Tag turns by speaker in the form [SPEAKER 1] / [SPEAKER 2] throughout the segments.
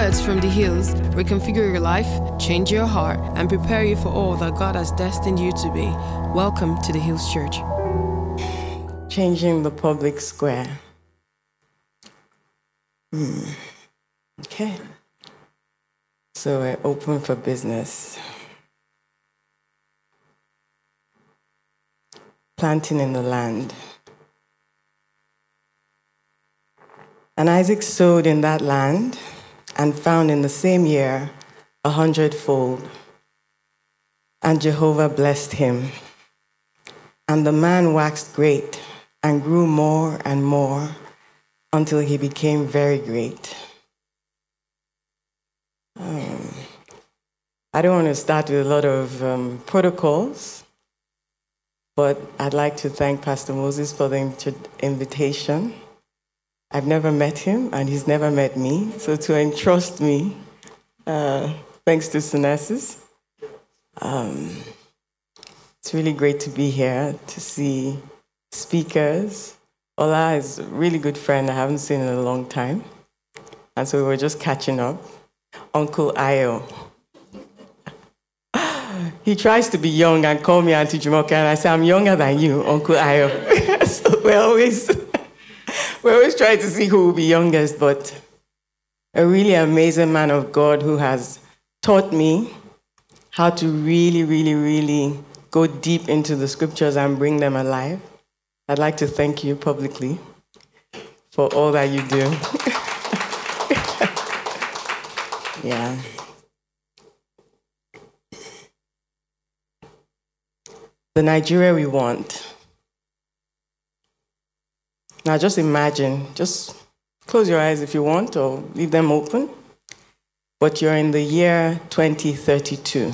[SPEAKER 1] words from the hills reconfigure your life, change your heart, and prepare you for all that God has destined you to be. Welcome to the Hills Church.
[SPEAKER 2] Changing the public square. Hmm. Okay. So we're open for business. Planting in the land. And Isaac sowed in that land and found in the same year a hundredfold. And Jehovah blessed him. And the man waxed great and grew more and more until he became very great. Um, I don't want to start with a lot of um, protocols, but I'd like to thank Pastor Moses for the invitation. I've never met him, and he's never met me. So to entrust me, uh, thanks to Synesis, um, it's really great to be here to see speakers. Ola is a really good friend I haven't seen in a long time, and so we were just catching up. Uncle Ayo. he tries to be young and call me Auntie Jumoke, and I say, I'm younger than you, Uncle Ayo. so we're always we're always try to see who will be youngest, but a really amazing man of God who has taught me how to really, really, really go deep into the scriptures and bring them alive. I'd like to thank you publicly for all that you do. yeah. The Nigeria we want now just imagine, just close your eyes if you want or leave them open. But you're in the year 2032.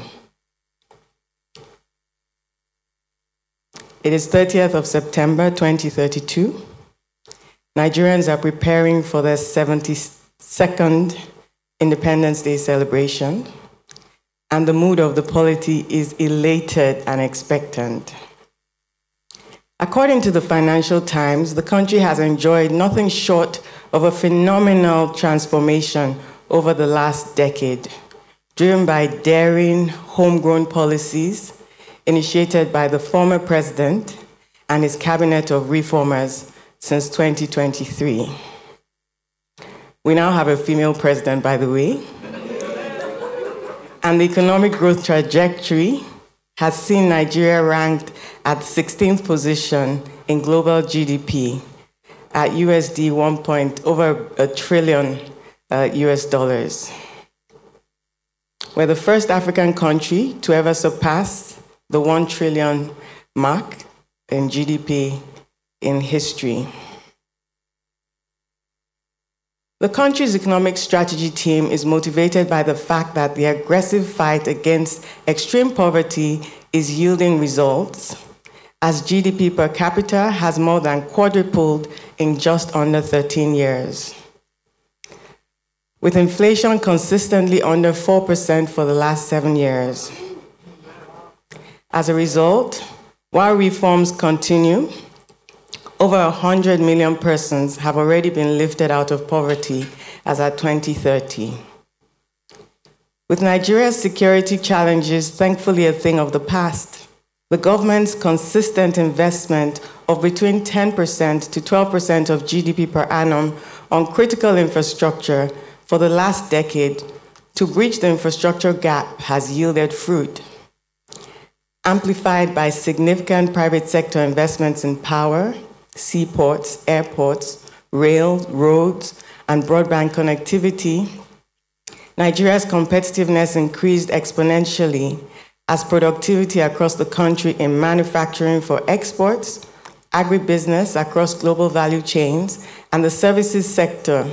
[SPEAKER 2] It is 30th of September 2032. Nigerians are preparing for their 72nd Independence Day celebration, and the mood of the polity is elated and expectant. According to the Financial Times, the country has enjoyed nothing short of a phenomenal transformation over the last decade, driven by daring, homegrown policies initiated by the former president and his cabinet of reformers since 2023. We now have a female president, by the way. And the economic growth trajectory has seen Nigeria ranked at 16th position in global GDP at USD 1. Point, over a trillion uh, US dollars. We're the first African country to ever surpass the 1 trillion mark in GDP in history. The country's economic strategy team is motivated by the fact that the aggressive fight against extreme poverty is yielding results, as GDP per capita has more than quadrupled in just under 13 years. With inflation consistently under 4% for the last seven years. As a result, while reforms continue, over 100 million persons have already been lifted out of poverty as at 2030. With Nigeria's security challenges thankfully a thing of the past, the government's consistent investment of between 10% to 12% of GDP per annum on critical infrastructure for the last decade to bridge the infrastructure gap has yielded fruit. Amplified by significant private sector investments in power, seaports, airports, rail, roads, and broadband connectivity, Nigeria's competitiveness increased exponentially as productivity across the country in manufacturing for exports, agribusiness across global value chains, and the services sector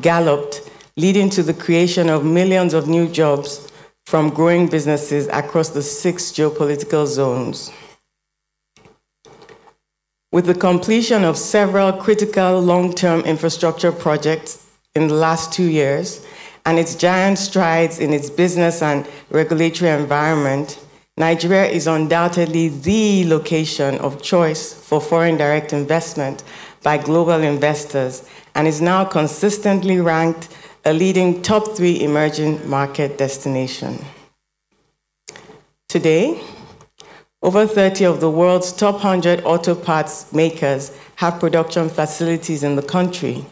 [SPEAKER 2] galloped, leading to the creation of millions of new jobs from growing businesses across the six geopolitical zones. With the completion of several critical long term infrastructure projects in the last two years and its giant strides in its business and regulatory environment, Nigeria is undoubtedly the location of choice for foreign direct investment by global investors and is now consistently ranked a leading top three emerging market destination. Today, over 30 of the world's top 100 auto parts makers have production facilities in the country.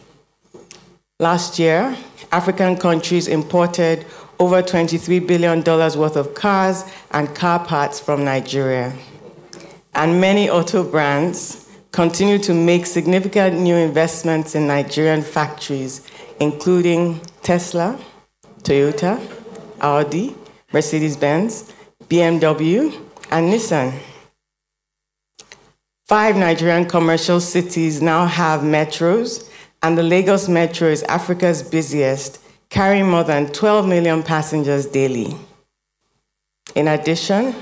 [SPEAKER 2] Last year, African countries imported over $23 billion worth of cars and car parts from Nigeria. And many auto brands continue to make significant new investments in Nigerian factories, including Tesla, Toyota, Audi, Mercedes Benz, BMW, and Nissan. Five Nigerian commercial cities now have metros, and the Lagos Metro is Africa's busiest, carrying more than 12 million passengers daily. In addition,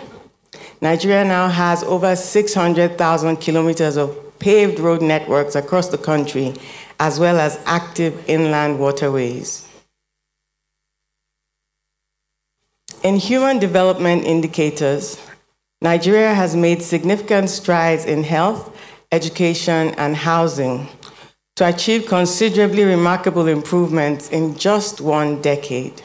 [SPEAKER 2] Nigeria now has over 600,000 kilometers of paved road networks across the country, as well as active inland waterways. In human development indicators, Nigeria has made significant strides in health, education, and housing to achieve considerably remarkable improvements in just one decade.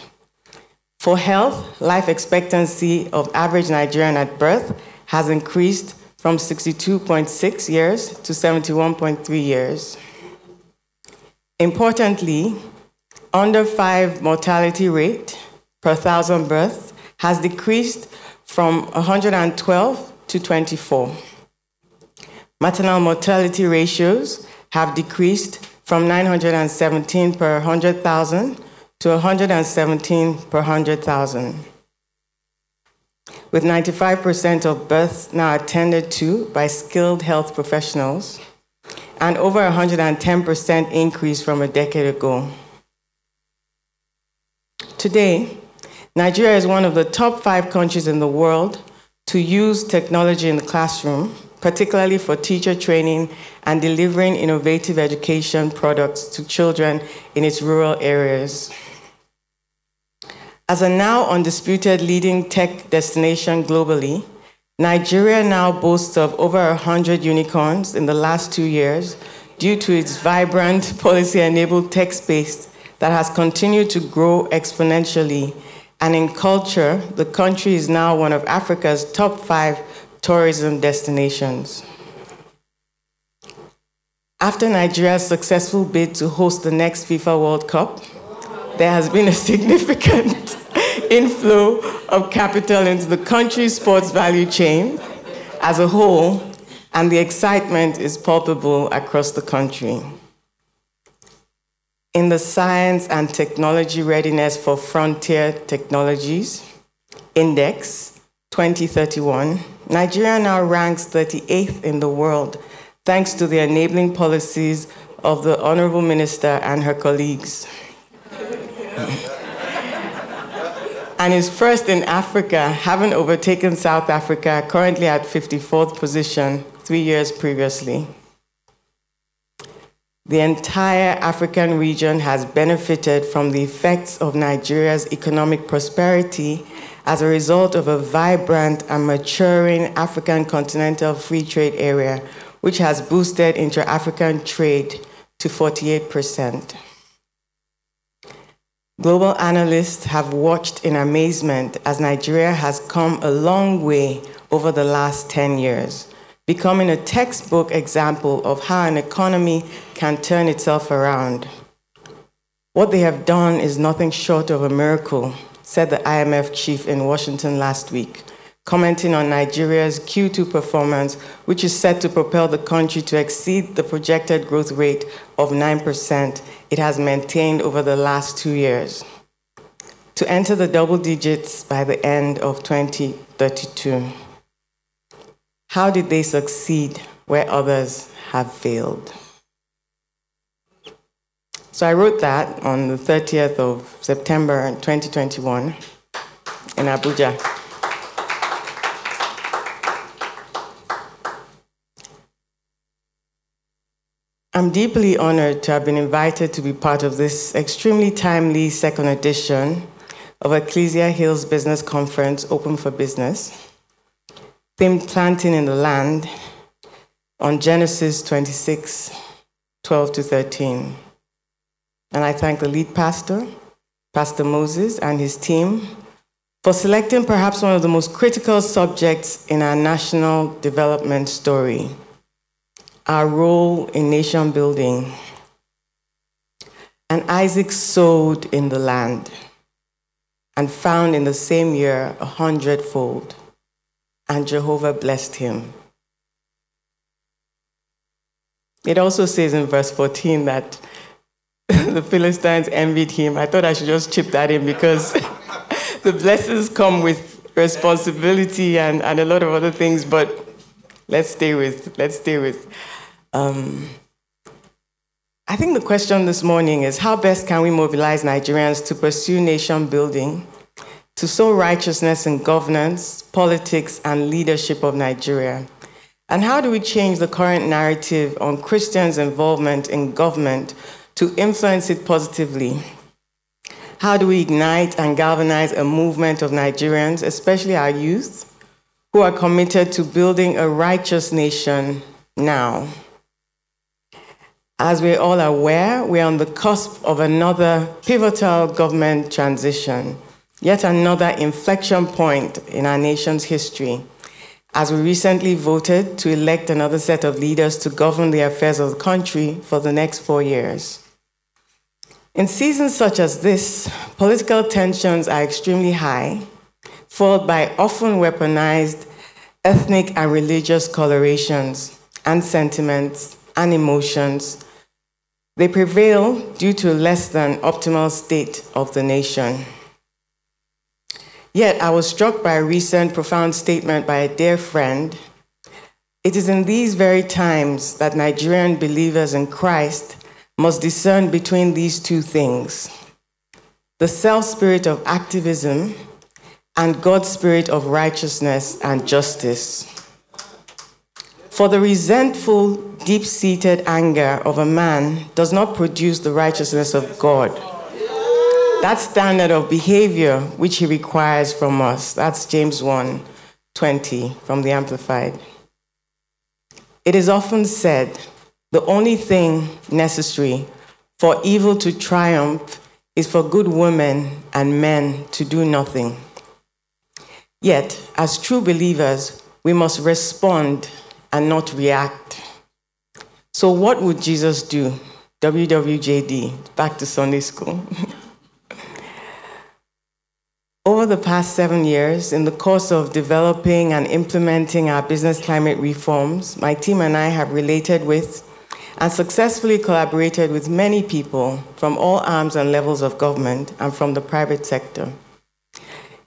[SPEAKER 2] For health, life expectancy of average Nigerian at birth has increased from 62.6 years to 71.3 years. Importantly, under 5 mortality rate per thousand births has decreased from 112 to 24. Maternal mortality ratios have decreased from 917 per 100,000 to 117 per 100,000. With 95% of births now attended to by skilled health professionals, and over 110% increase from a decade ago. Today, Nigeria is one of the top five countries in the world to use technology in the classroom particularly for teacher training and delivering innovative education products to children in its rural areas. As a now undisputed leading tech destination globally, Nigeria now boasts of over 100 unicorns in the last two years due to its vibrant policy enabled tech space that has continued to grow exponentially. And in culture, the country is now one of Africa's top five tourism destinations. After Nigeria's successful bid to host the next FIFA World Cup, there has been a significant inflow of capital into the country's sports value chain as a whole, and the excitement is palpable across the country. In the Science and Technology Readiness for Frontier Technologies Index 2031, Nigeria now ranks 38th in the world thanks to the enabling policies of the Honorable Minister and her colleagues. and is first in Africa, having overtaken South Africa, currently at 54th position, three years previously. The entire African region has benefited from the effects of Nigeria's economic prosperity as a result of a vibrant and maturing African continental free trade area, which has boosted intra African trade to 48%. Global analysts have watched in amazement as Nigeria has come a long way over the last 10 years, becoming a textbook example of how an economy can turn itself around. What they have done is nothing short of a miracle, said the IMF chief in Washington last week, commenting on Nigeria's Q2 performance, which is set to propel the country to exceed the projected growth rate of 9% it has maintained over the last two years, to enter the double digits by the end of 2032. How did they succeed where others have failed? So I wrote that on the 30th of September 2021 in Abuja. I'm deeply honored to have been invited to be part of this extremely timely second edition of Ecclesia Hills Business Conference Open for Business, themed Planting in the Land on Genesis 26 12 to 13. and I thank the lead pastor, Pastor Moses, and his team for selecting perhaps one of the most critical subjects in our national development story our role in nation building. And Isaac sowed in the land and found in the same year a hundredfold, and Jehovah blessed him. It also says in verse 14 that the Philistines envied him. I thought I should just chip that in because the blessings come with responsibility and, and a lot of other things, but let's stay with, let's stay with. Um, I think the question this morning is how best can we mobilize Nigerians to pursue nation building, to sow righteousness in governance, politics, and leadership of Nigeria? And how do we change the current narrative on Christians' involvement in government to influence it positively? How do we ignite and galvanize a movement of Nigerians, especially our youth, who are committed to building a righteous nation now? As we're all aware, we're on the cusp of another pivotal government transition, yet another inflection point in our nation's history, as we recently voted to elect another set of leaders to govern the affairs of the country for the next four years. In seasons such as this, political tensions are extremely high, followed by often weaponized ethnic and religious colorations and sentiments and emotions. They prevail due to a less than optimal state of the nation. Yet I was struck by a recent profound statement by a dear friend. It is in these very times that Nigerian believers in Christ must discern between these two things the self spirit of activism and God's spirit of righteousness and justice. For the resentful, deep seated anger of a man does not produce the righteousness of God. That standard of behavior which he requires from us, that's James 1 20 from the Amplified. It is often said the only thing necessary for evil to triumph is for good women and men to do nothing. Yet, as true believers, we must respond and not react. So, what would Jesus do? WWJD, back to Sunday school. Over the past seven years, in the course of developing and implementing our business climate reforms, my team and I have related with and successfully collaborated with many people from all arms and levels of government and from the private sector.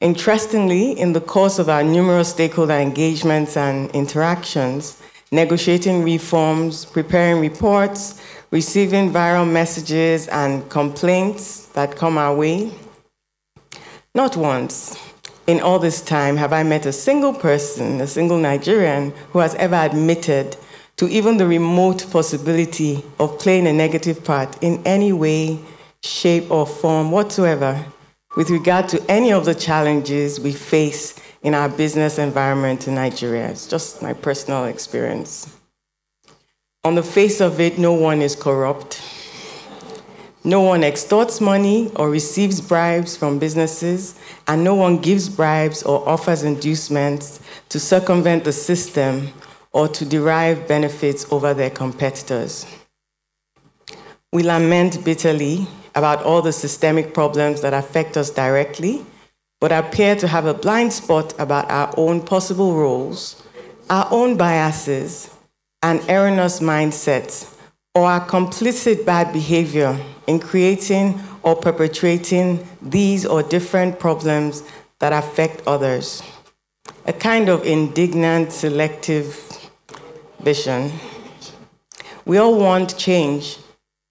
[SPEAKER 2] Interestingly, in the course of our numerous stakeholder engagements and interactions, negotiating reforms, preparing reports, receiving viral messages and complaints that come our way, not once in all this time have I met a single person, a single Nigerian, who has ever admitted to even the remote possibility of playing a negative part in any way, shape, or form whatsoever with regard to any of the challenges we face in our business environment in Nigeria. It's just my personal experience. On the face of it, no one is corrupt. No one extorts money or receives bribes from businesses, and no one gives bribes or offers inducements to circumvent the system or to derive benefits over their competitors. We lament bitterly about all the systemic problems that affect us directly, but appear to have a blind spot about our own possible roles, our own biases, and erroneous mindsets, or our complicit bad behavior in creating or perpetrating these or different problems that affect others. A kind of indignant, selective vision. We all want change,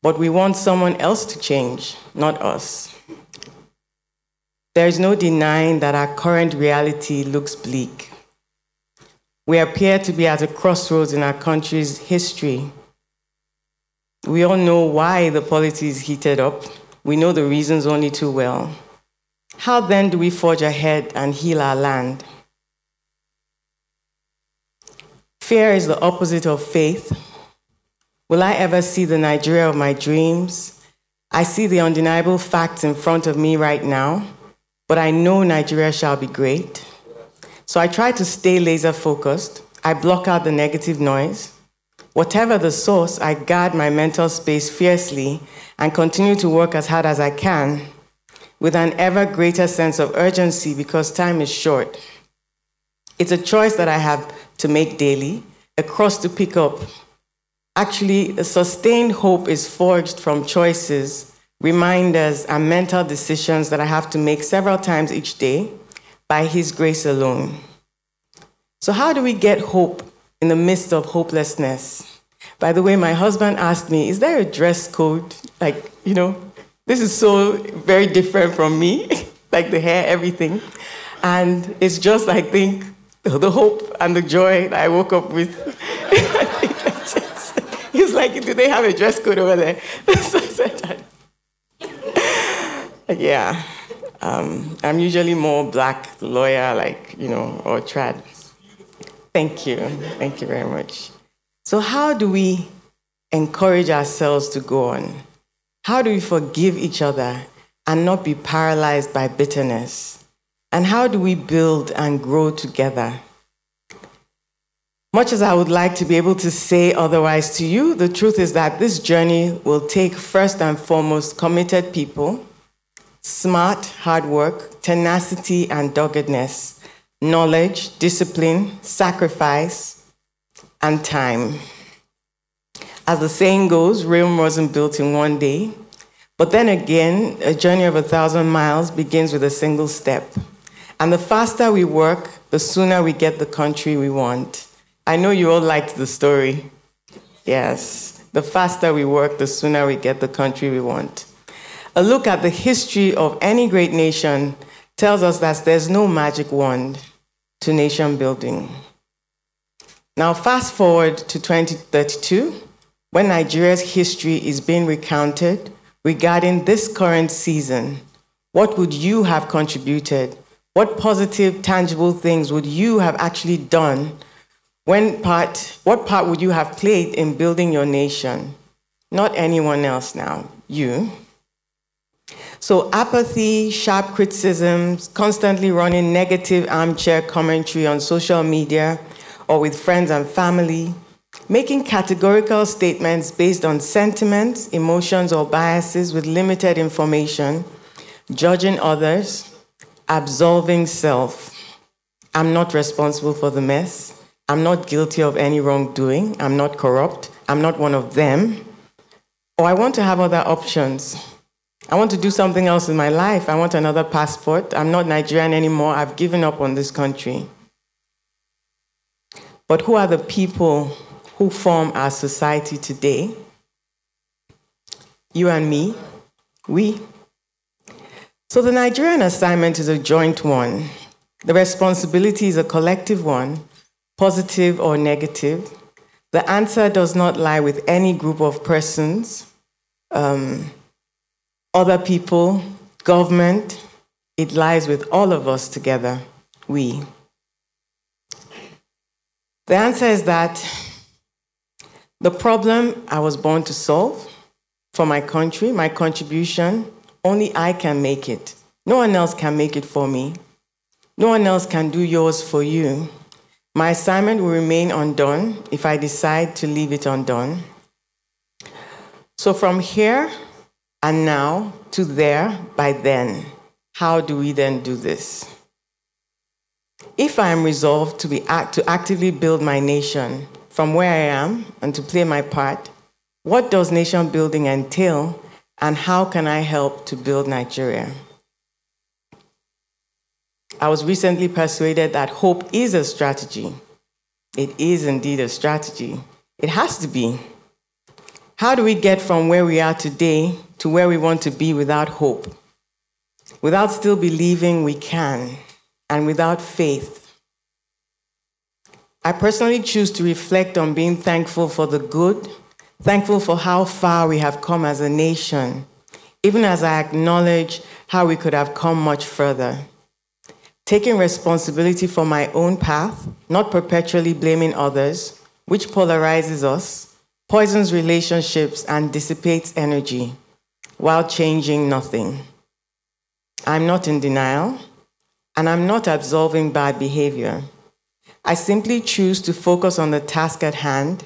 [SPEAKER 2] but we want someone else to change, not us. There is no denying that our current reality looks bleak. We appear to be at a crossroads in our country's history. We all know why the polity is heated up. We know the reasons only too well. How then do we forge ahead and heal our land? Fear is the opposite of faith. Will I ever see the Nigeria of my dreams? I see the undeniable facts in front of me right now, but I know Nigeria shall be great. So I try to stay laser focused. I block out the negative noise. Whatever the source, I guard my mental space fiercely and continue to work as hard as I can with an ever greater sense of urgency because time is short. It's a choice that I have to make daily, a cross to pick up. Actually, a sustained hope is forged from choices, reminders, and mental decisions that I have to make several times each day by His grace alone. So, how do we get hope in the midst of hopelessness? By the way, my husband asked me, Is there a dress code? Like, you know, this is so very different from me, like the hair, everything. And it's just, I think, the hope and the joy that I woke up with. He's like, do they have a dress code over there? yeah. Um, I'm usually more black lawyer, like, you know, or trad. Thank you. Thank you very much. So, how do we encourage ourselves to go on? How do we forgive each other and not be paralyzed by bitterness? And how do we build and grow together? Much as I would like to be able to say otherwise to you, the truth is that this journey will take first and foremost committed people, smart hard work, tenacity and doggedness, knowledge, discipline, sacrifice, and time. As the saying goes, Rome wasn't built in one day. But then again, a journey of a thousand miles begins with a single step. And the faster we work, the sooner we get the country we want. I know you all liked the story. Yes. The faster we work, the sooner we get the country we want. A look at the history of any great nation tells us that there's no magic wand to nation building. Now, fast forward to 2032 when Nigeria's history is being recounted regarding this current season, what would you have contributed? What positive, tangible things would you have actually done? When part, what part would you have played in building your nation? Not anyone else now, you. So, apathy, sharp criticisms, constantly running negative armchair commentary on social media or with friends and family, Making categorical statements based on sentiments, emotions, or biases with limited information, judging others, absolving self. I'm not responsible for the mess. I'm not guilty of any wrongdoing. I'm not corrupt. I'm not one of them. Or I want to have other options. I want to do something else in my life. I want another passport. I'm not Nigerian anymore. I've given up on this country. But who are the people who form our society today. You and me, we. So the Nigerian assignment is a joint one. The responsibility is a collective one, positive or negative. The answer does not lie with any group of persons, um, other people, government. It lies with all of us together, we. The answer is that the problem I was born to solve for my country, my contribution, only I can make it. No one else can make it for me. No one else can do yours for you. My assignment will remain undone if I decide to leave it undone. So, from here and now to there by then, how do we then do this? If I am resolved to, be act, to actively build my nation, from where I am and to play my part. What does nation building entail, and how can I help to build Nigeria? I was recently persuaded that hope is a strategy. It is indeed a strategy. It has to be. How do we get from where we are today to where we want to be without hope? Without still believing we can, and without faith I personally choose to reflect on being thankful for the good, thankful for how far we have come as a nation, even as I acknowledge how we could have come much further. Taking responsibility for my own path, not perpetually blaming others, which polarizes us, poisons relationships, and dissipates energy. while changing nothing. I'm not in denial, and I'm not absolving bad behavior. I simply choose to focus on the task at hand,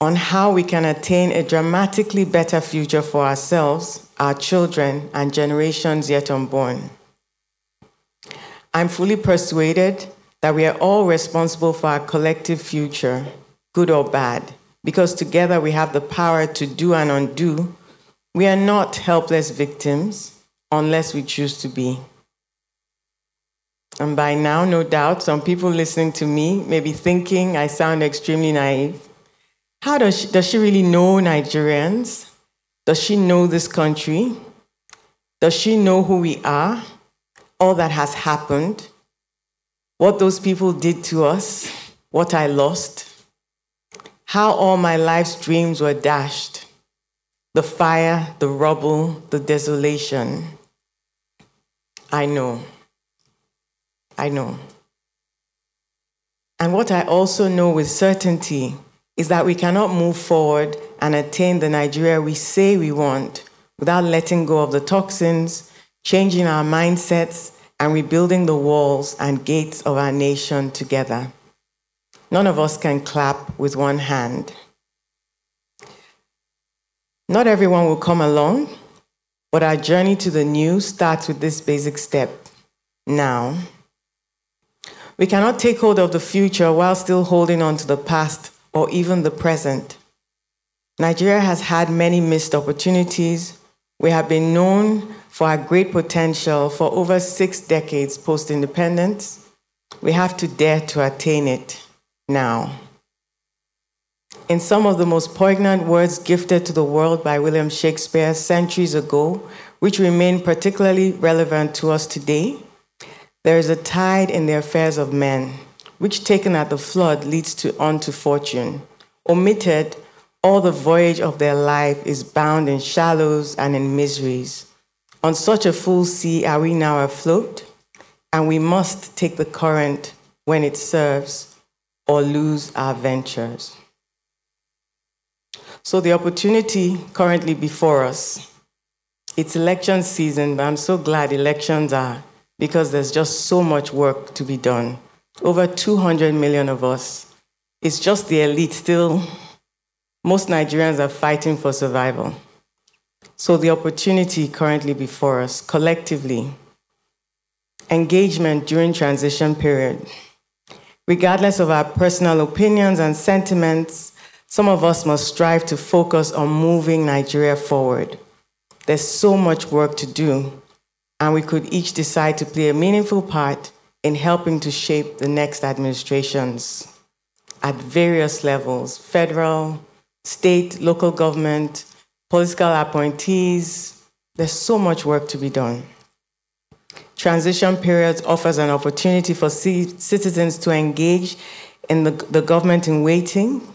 [SPEAKER 2] on how we can attain a dramatically better future for ourselves, our children, and generations yet unborn. I'm fully persuaded that we are all responsible for our collective future, good or bad, because together we have the power to do and undo. We are not helpless victims unless we choose to be. And by now, no doubt, some people listening to me may be thinking I sound extremely naive. How does she, does she really know Nigerians? Does she know this country? Does she know who we are? All that has happened? What those people did to us? What I lost? How all my life's dreams were dashed? The fire, the rubble, the desolation. I know. I know. And what I also know with certainty is that we cannot move forward and attain the Nigeria we say we want without letting go of the toxins, changing our mindsets, and rebuilding the walls and gates of our nation together. None of us can clap with one hand. Not everyone will come along, but our journey to the new starts with this basic step now. We cannot take hold of the future while still holding on to the past or even the present. Nigeria has had many missed opportunities. We have been known for our great potential for over six decades post independence. We have to dare to attain it now. In some of the most poignant words gifted to the world by William Shakespeare centuries ago, which remain particularly relevant to us today, there is a tide in the affairs of men, which taken at the flood leads to unto fortune. Omitted, all the voyage of their life is bound in shallows and in miseries. On such a full sea are we now afloat, and we must take the current when it serves or lose our ventures. So, the opportunity currently before us, it's election season, but I'm so glad elections are because there's just so much work to be done. Over 200 million of us. It's just the elite still. Most Nigerians are fighting for survival. So, the opportunity currently before us, collectively, engagement during transition period. Regardless of our personal opinions and sentiments, some of us must strive to focus on moving Nigeria forward. There's so much work to do, and we could each decide to play a meaningful part in helping to shape the next administrations at various levels federal, state, local government, political appointees. There's so much work to be done. Transition periods offers an opportunity for citizens to engage in the, the government in waiting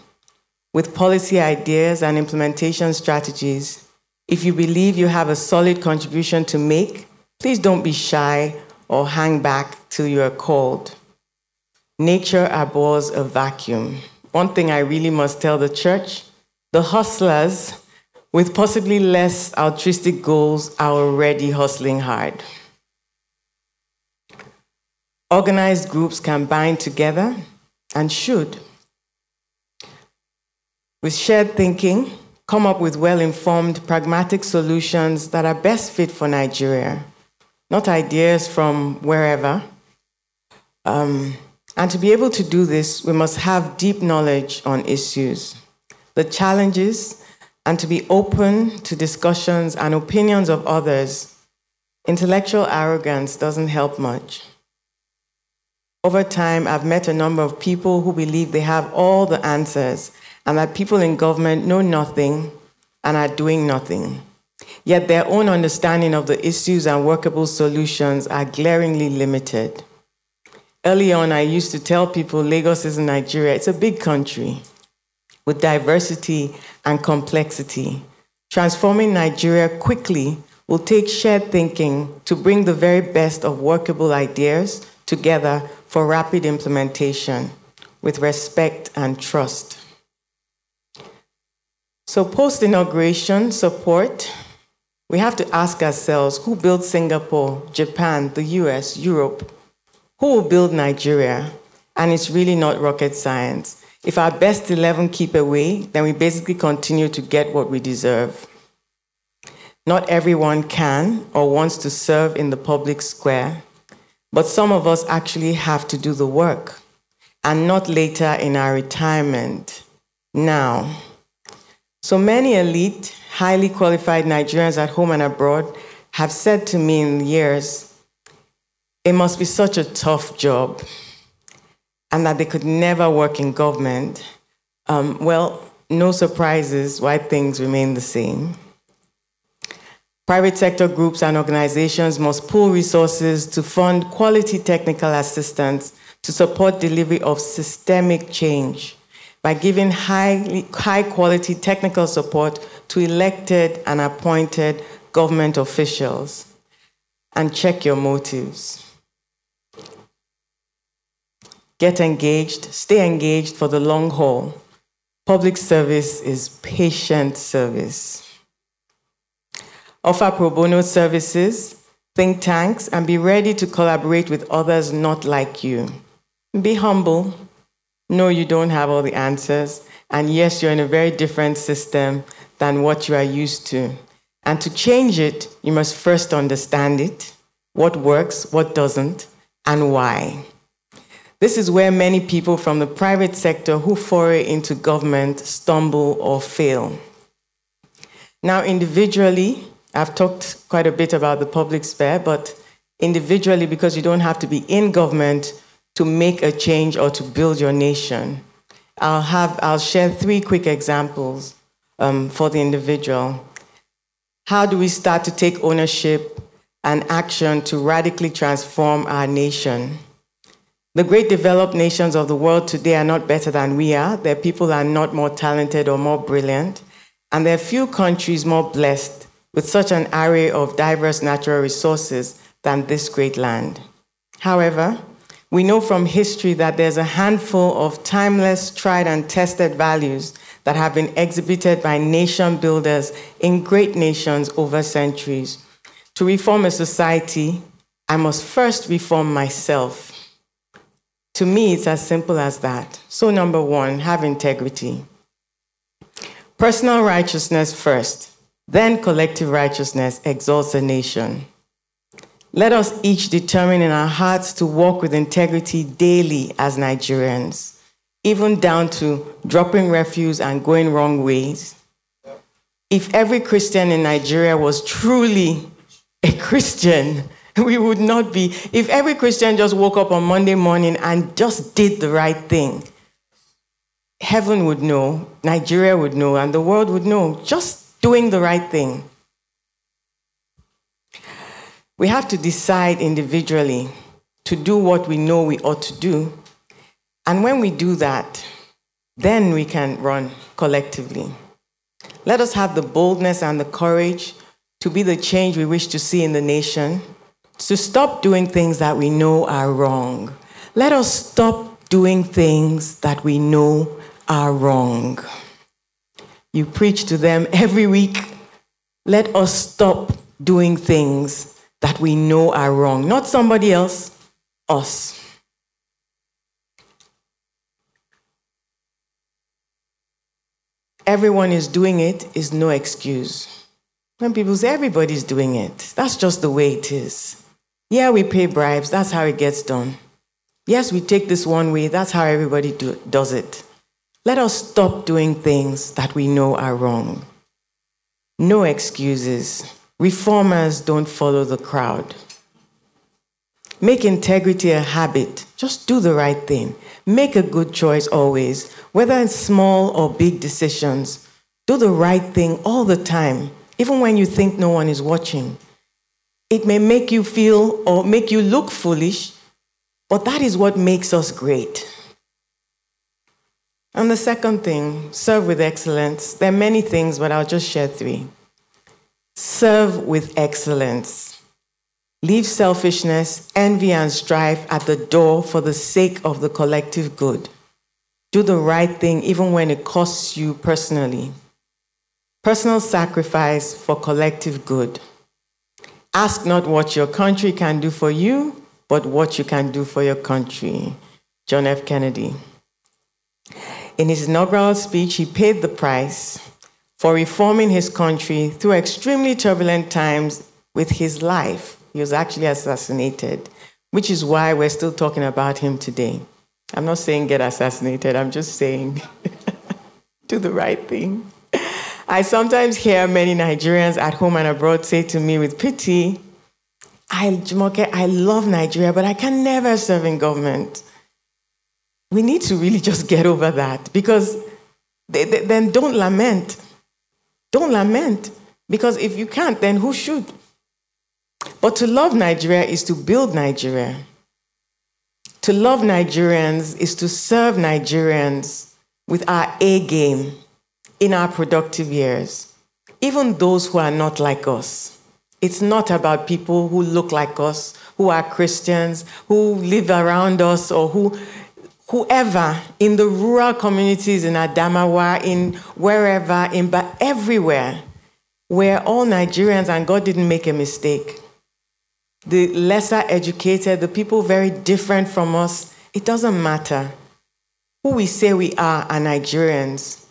[SPEAKER 2] with policy ideas and implementation strategies. If you believe you have a solid contribution to make, Please don't be shy or hang back till you are called. Nature abhors a vacuum. One thing I really must tell the church the hustlers with possibly less altruistic goals are already hustling hard. Organized groups can bind together and should. With shared thinking, come up with well informed, pragmatic solutions that are best fit for Nigeria not ideas from wherever. Um, and to be able to do this, we must have deep knowledge on issues, the challenges, and to be open to discussions and opinions of others. Intellectual arrogance doesn't help much. Over time, I've met a number of people who believe they have all the answers and that people in government know nothing and are doing nothing. Yet their own understanding of the issues and workable solutions are glaringly limited. Early on, I used to tell people Lagos is Nigeria. It's a big country with diversity and complexity. Transforming Nigeria quickly will take shared thinking to bring the very best of workable ideas together for rapid implementation with respect and trust. So, post inauguration support we have to ask ourselves who built Singapore, Japan, the US, Europe? Who will build Nigeria? And it's really not rocket science. If our best 11 keep away, then we basically continue to get what we deserve. Not everyone can or wants to serve in the public square, but some of us actually have to do the work, and not later in our retirement, now. So many elite, highly qualified Nigerians at home and abroad have said to me in years, it must be such a tough job, and that they could never work in government. Um, well, no surprises why things remain the same. Private sector groups and organizations must pool resources to fund quality technical assistance to support delivery of systemic change by giving high, high quality technical support to elected and appointed government officials. And check your motives. Get engaged, stay engaged for the long haul. Public service is patient service offer pro bono services, think tanks, and be ready to collaborate with others not like you. Be humble. No, you don't have all the answers. And yes, you're in a very different system than what you are used to. And to change it, you must first understand it what works, what doesn't, and why. This is where many people from the private sector who foray into government stumble or fail. Now, individually, I've talked quite a bit about the public sphere, but individually, because you don't have to be in government to make a change or to build your nation. I'll, have, I'll share three quick examples um, for the individual. How do we start to take ownership and action to radically transform our nation? The great developed nations of the world today are not better than we are. Their people are not more talented or more brilliant. And there are few countries more blessed with such an array of diverse natural resources than this great land. However, we know from history that there's a handful of timeless, tried, and tested values that have been exhibited by nation builders in great nations over centuries. To reform a society, I must first reform myself. To me, it's as simple as that. So, number one, have integrity. Personal righteousness first. Then collective righteousness exalts a nation. Let us each determine in our hearts to walk with integrity daily as Nigerians, even down to dropping refuse and going wrong ways. If every Christian in Nigeria was truly a Christian, we would not be. If every Christian just woke up on Monday morning and just did the right thing, heaven would know, Nigeria would know, and the world would know. Just doing the right thing. We have to decide individually to do what we know we ought to do. And when we do that, then we can run collectively. Let us have the boldness and the courage to be the change we wish to see in the nation, to stop doing things that we know are wrong. Let us stop doing things that we know are wrong. You preach to them every week. Let us stop doing things that we know are wrong. Not somebody else, us. Everyone is doing it is no excuse. When people say everybody's doing it, that's just the way it is. Yeah, we pay bribes, that's how it gets done. Yes, we take this one way, that's how everybody do, does it. Let us stop doing things that we know are wrong. No excuses. Reformers don't follow the crowd. Make integrity a habit. Just do the right thing. Make a good choice always, whether it's small or big decisions. Do the right thing all the time, even when you think no one is watching. It may make you feel or make you look foolish, but that is what makes us great. And the second thing, serve with excellence. There are many things, but I'll just share three. Serve with excellence. Leave selfishness, envy, and strife at the door for the sake of the collective good. Do the right thing even when it costs you personally. personal sacrifice for collective good. Ask not what your country can do for you, but what you can do for your country. John F. Kennedy. In his inaugural speech, he paid the price for reforming his country through extremely turbulent times with his life. He was actually assassinated, which is why we're still talking about him today. I'm not saying get assassinated, I'm just saying do the right thing. I sometimes hear many Nigerians at home and abroad say to me with pity, I, Jumoke, I love Nigeria, but I can never serve in government. We need to really just get over that because they, they, then don't lament. Don't lament. Because if you can't, then who should? But to love Nigeria is to build Nigeria. To love Nigerians is to serve Nigerians with our A game in our productive years, even those who are not like us. It's not about people who look like us, who are Christians, who live around us, or who whoever in the rural communities in Adamawa, in wherever, in but everywhere, we're all Nigerians and God didn't make a mistake the lesser educated, the people very different from us, it doesn't matter. Who we say we are are Nigerians.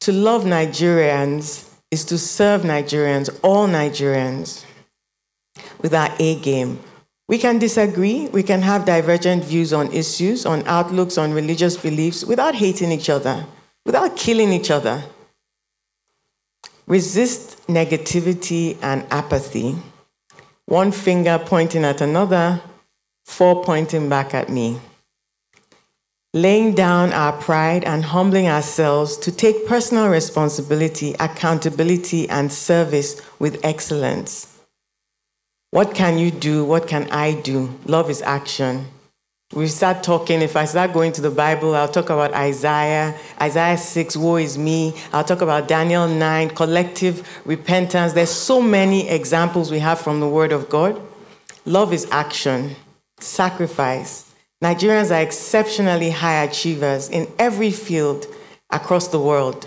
[SPEAKER 2] To love Nigerians is to serve Nigerians, all Nigerians, with our A game. We can disagree, we can have divergent views on issues, on outlooks, on religious beliefs without hating each other, without killing each other. Resist negativity and apathy one finger pointing at another, four pointing back at me. Laying down our pride and humbling ourselves to take personal responsibility, accountability, and service with excellence. What can you do? What can I do? Love is action we start talking, if I start going to the Bible, I'll talk about Isaiah, Isaiah 6, woe is me. I'll talk about Daniel 9, collective repentance. There's so many examples we have from the Word of God. Love is action, sacrifice. Nigerians are exceptionally high achievers in every field across the world.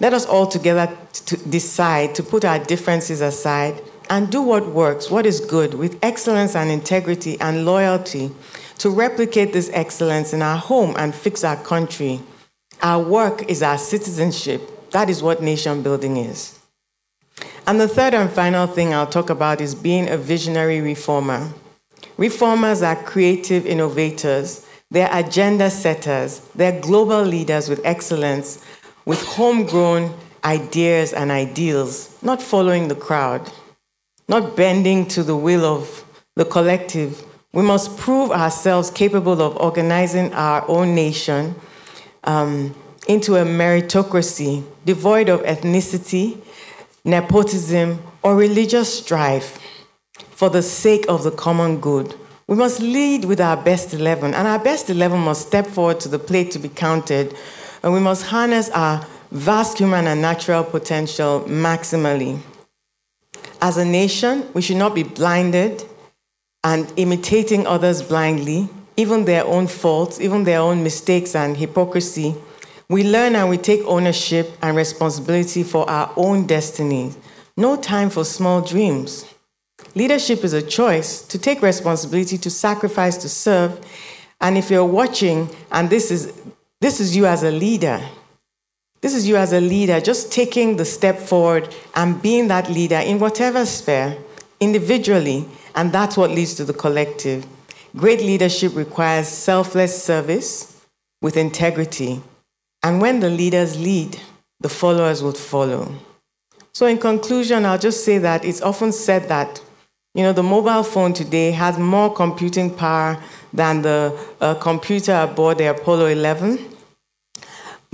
[SPEAKER 2] Let us all together to decide to put our differences aside and do what works, what is good, with excellence and integrity and loyalty to replicate this excellence in our home and fix our country. Our work is our citizenship. That is what nation building is. And the third and final thing I'll talk about is being a visionary reformer. Reformers are creative innovators, they're agenda setters, they're global leaders with excellence, with homegrown ideas and ideals, not following the crowd, not bending to the will of the collective, we must prove ourselves capable of organizing our own nation um, into a meritocracy devoid of ethnicity, nepotism, or religious strife for the sake of the common good. We must lead with our best 11, and our best 11 must step forward to the plate to be counted, and we must harness our vast human and natural potential maximally. As a nation, we should not be blinded and imitating others blindly, even their own faults, even their own mistakes and hypocrisy, we learn and we take ownership and responsibility for our own destiny. No time for small dreams. Leadership is a choice to take responsibility, to sacrifice, to serve. And if you're watching and this is this is you as a leader, this is you as a leader, just taking the step forward and being that leader in whatever sphere, individually, and that's what leads to the collective. Great leadership requires selfless service with integrity. And when the leaders lead, the followers will follow. So, in conclusion, I'll just say that it's often said that you know, the mobile phone today has more computing power than the uh, computer aboard the Apollo 11,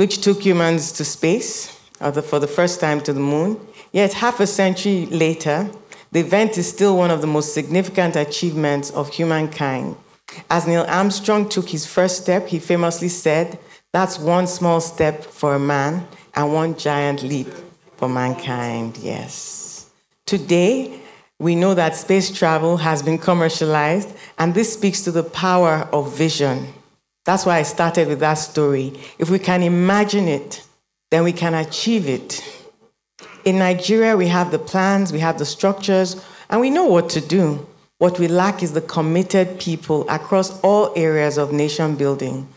[SPEAKER 2] which took humans to space uh, for the first time to the moon. Yet, half a century later, the event is still one of the most significant achievements of humankind. As Neil Armstrong took his first step, he famously said, That's one small step for a man and one giant leap for mankind. Yes. Today, we know that space travel has been commercialized, and this speaks to the power of vision. That's why I started with that story. If we can imagine it, then we can achieve it. In Nigeria, we have the plans, we have the structures, and we know what to do. What we lack is the committed people across all areas of nation building.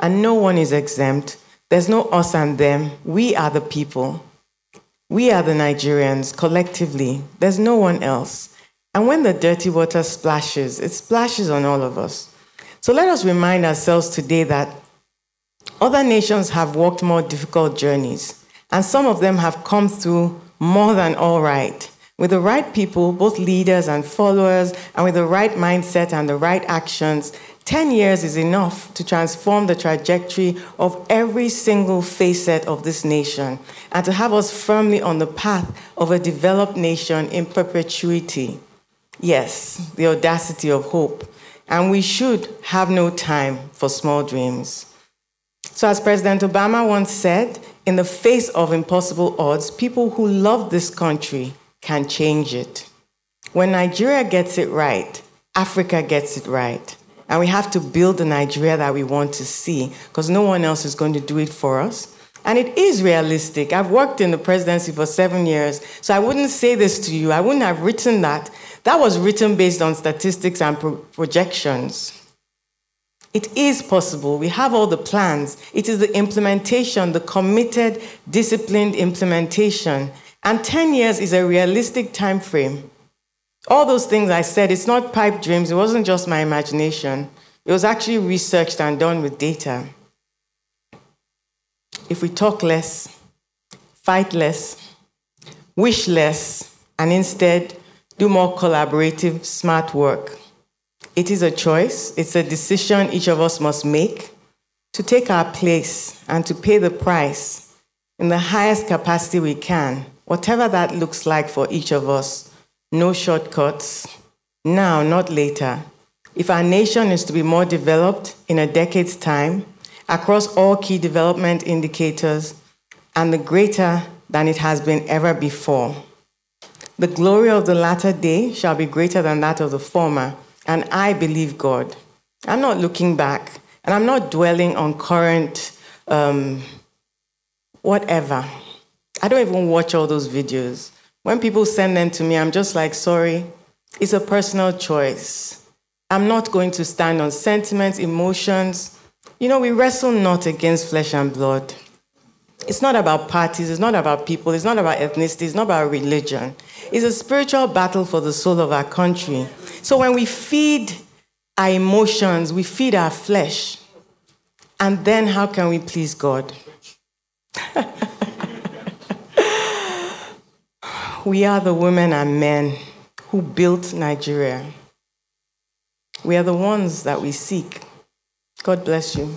[SPEAKER 2] And no one is exempt. There's no us and them. We are the people. We are the Nigerians collectively. There's no one else. And when the dirty water splashes, it splashes on all of us. So let us remind ourselves today that other nations have walked more difficult journeys, and some of them have come through more than all right. With the right people, both leaders and followers, and with the right mindset and the right actions, 10 years is enough to transform the trajectory of every single facet of this nation and to have us firmly on the path of a developed nation in perpetuity. Yes, the audacity of hope. And we should have no time for small dreams. So, as President Obama once said, in the face of impossible odds, people who love this country can change it. When Nigeria gets it right, Africa gets it right. And we have to build the Nigeria that we want to see because no one else is going to do it for us. And it is realistic. I've worked in the presidency for seven years, so I wouldn't say this to you. I wouldn't have written that. That was written based on statistics and pro- projections. It is possible. We have all the plans. It is the implementation, the committed, disciplined implementation. And 10 years is a realistic time frame. All those things I said, it's not pipe dreams, it wasn't just my imagination. It was actually researched and done with data. If we talk less, fight less, wish less, and instead do more collaborative, smart work, it is a choice, it's a decision each of us must make to take our place and to pay the price in the highest capacity we can, whatever that looks like for each of us. No shortcuts. Now, not later. If our nation is to be more developed in a decade's time, across all key development indicators, and the greater than it has been ever before. The glory of the latter day shall be greater than that of the former and I believe God. I'm not looking back, and I'm not dwelling on current um, whatever. I don't even watch all those videos. When people send them to me, I'm just like, sorry, it's a personal choice. I'm not going to stand on sentiments, emotions. You know, we wrestle not against flesh and blood. It's not about parties, it's not about people, it's not about ethnicity, it's not about religion. It's a spiritual battle for the soul of our country. So when we feed our emotions, we feed our flesh. And then how can we please God? we are the women and men who built Nigeria. We are the ones that we seek. God bless you.